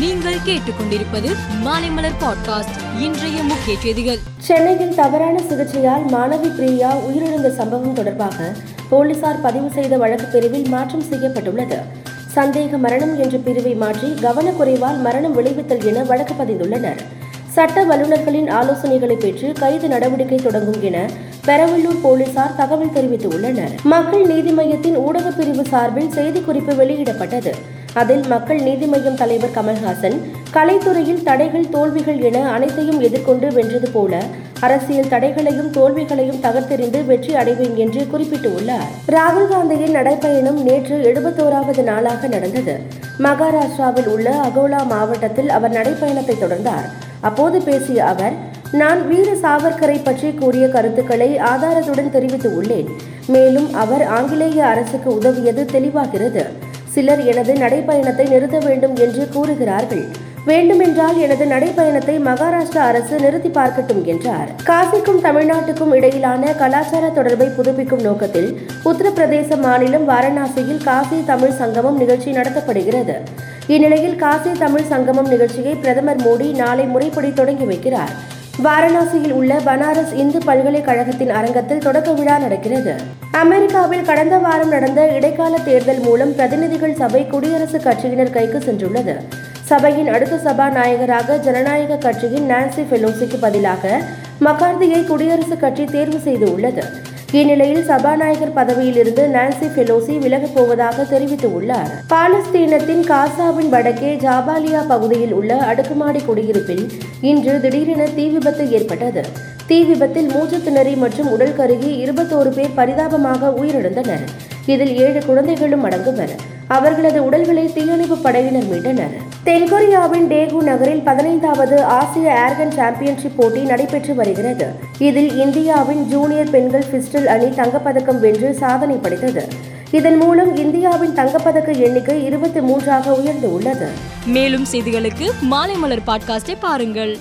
நீங்கள் கேட்டுக்கொண்டிருப்பது மாலைமலர் பாட்காஸ்ட் இன்றைய முக்கிய செய்திகள். சென்னையில் தவறான சிகிச்சையால் மாணவி பிரியா உயிரிழந்த சம்பவம் தொடர்பாக போலீசார் பதிவு செய்த வழக்கு பிரிவில் மாற்றம் செய்யப்பட்டுள்ளது. சந்தேக மரணம் என்ற பிரிவை மாற்றி கவனக்குறைவால் மரணம் விளைவித்தல் என வழக்கு பதிந்துள்ளனர். சட்ட வல்லுநர்களின் ஆலோசனைகளை பெற்று கைது நடவடிக்கை தொடங்கும் என பெரவல்லூர் போலீசார் தகவல் தெரிவித்துள்ளனர். மக்கள் நீதி மய்யத்தின் ஊடகப் பிரிவு சார்பில் செய்திக்குறிப்பு வெளியிடப்பட்டது. அதில் மக்கள் நீதி மய்யம் தலைவர் கமல்ஹாசன் கலைத்துறையில் தடைகள் தோல்விகள் என அனைத்தையும் எதிர்கொண்டு வென்றது போல அரசியல் தடைகளையும் தோல்விகளையும் தகர்த்தெறிந்து வெற்றி அடைவேன் என்று குறிப்பிட்டுள்ளார். ராகுல் காந்தியின் நடைப்பயணம் நேற்று எழுபத்தோராவது நாளாக நடந்தது. மகாராஷ்டிராவில் உள்ள அகோலா மாவட்டத்தில் அவர் நடைப்பயணத்தை தொடர்ந்தார். அப்போது பேசிய அவர் நான் வீர சாவர்கரை பற்றி கூறிய கருத்துக்களை ஆதாரத்துடன் தெரிவித்து உள்ளேன். மேலும் அவர் ஆங்கிலேய அரசுக்கு உதவியது தெளிவாகிறது. சிலர் எனது நடைப்பயணத்தை நிறுத்த வேண்டும் என்று கூறுகிறார்கள். வேண்டுமென்றால் எனது நடைப்பயணத்தை மகாராஷ்டிரா அரசு நிறுத்தி பார்க்கட்டும் என்றார். காசிக்கும் தமிழ்நாட்டுக்கும் இடையிலான கலாச்சார தொடர்பை புதுப்பிக்கும் நோக்கத்தில் உத்தரப்பிரதேச மாநிலம் வாரணாசியில் காசி தமிழ் சங்கமம் நிகழ்ச்சி நடத்தப்படுகிறது. இந்நிலையில் காசி தமிழ் சங்கமம் நிகழ்ச்சியை பிரதமர் மோடி நாளை முறைப்படி தொடங்கி வைக்கிறார். வாரணாசியில் உள்ள பனாரஸ் இந்து பல்கலைக்கழகத்தின் அரங்கத்தில் தொடக்க விழா நடக்கிறது. அமெரிக்காவில் கடந்த வாரம் நடந்த இடைக்கால தேர்தல் மூலம் பிரதிநிதிகள் சபை குடியரசுக் கட்சியினர் கைக்கு சென்றுள்ளது. சபையின் அடுத்த சபாநாயகராக ஜனநாயக கட்சியின் நான்சி பெலோசிக்கு பதிலாக மகார்தியை குடியரசுக் கட்சி தேர்வு செய்துள்ளது இந்நிலையில் சபாநாயகர் பதவியிலிருந்து நான்சி பெலோசி விலகப் போவதாக தெரிவித்துள்ளார். பாலஸ்தீனத்தின் காசாவின் வடக்கே ஜாபாலியா பகுதியில் உள்ள அடுக்குமாடி குடியிருப்பில் இன்று திடீரென தீ விபத்து ஏற்பட்டது. தீ விபத்தில் மூச்சு திணறி மற்றும் உடல் கருகி இருபத்தோரு பேர் பரிதாபமாக உயிரிழந்தனர். இதில் ஏழு குழந்தைகளும் அடங்குவர். அவர்களது உடல்களை தீயணைப்பு படையினர் மீட்டனர். தென்கொரியாவின் டேகு நகரில் பதினைந்தாவது ஆசிய ஏர்கன் சாம்பியன்ஷிப் போட்டி நடைபெற்று வருகிறது. இதில் இந்தியாவின் ஜூனியர் பெண்கள் பிஸ்டல் அணி தங்கப்பதக்கம் வென்று சாதனை படைத்தது. இதன் மூலம் இந்தியாவின் தங்கப்பதக்க எண்ணிக்கை இருபத்தி மூன்றாக உயர்ந்து உள்ளது. மேலும் செய்திகளுக்கு மாலைமலர் பாட்காஸ்டை பாருங்கள்.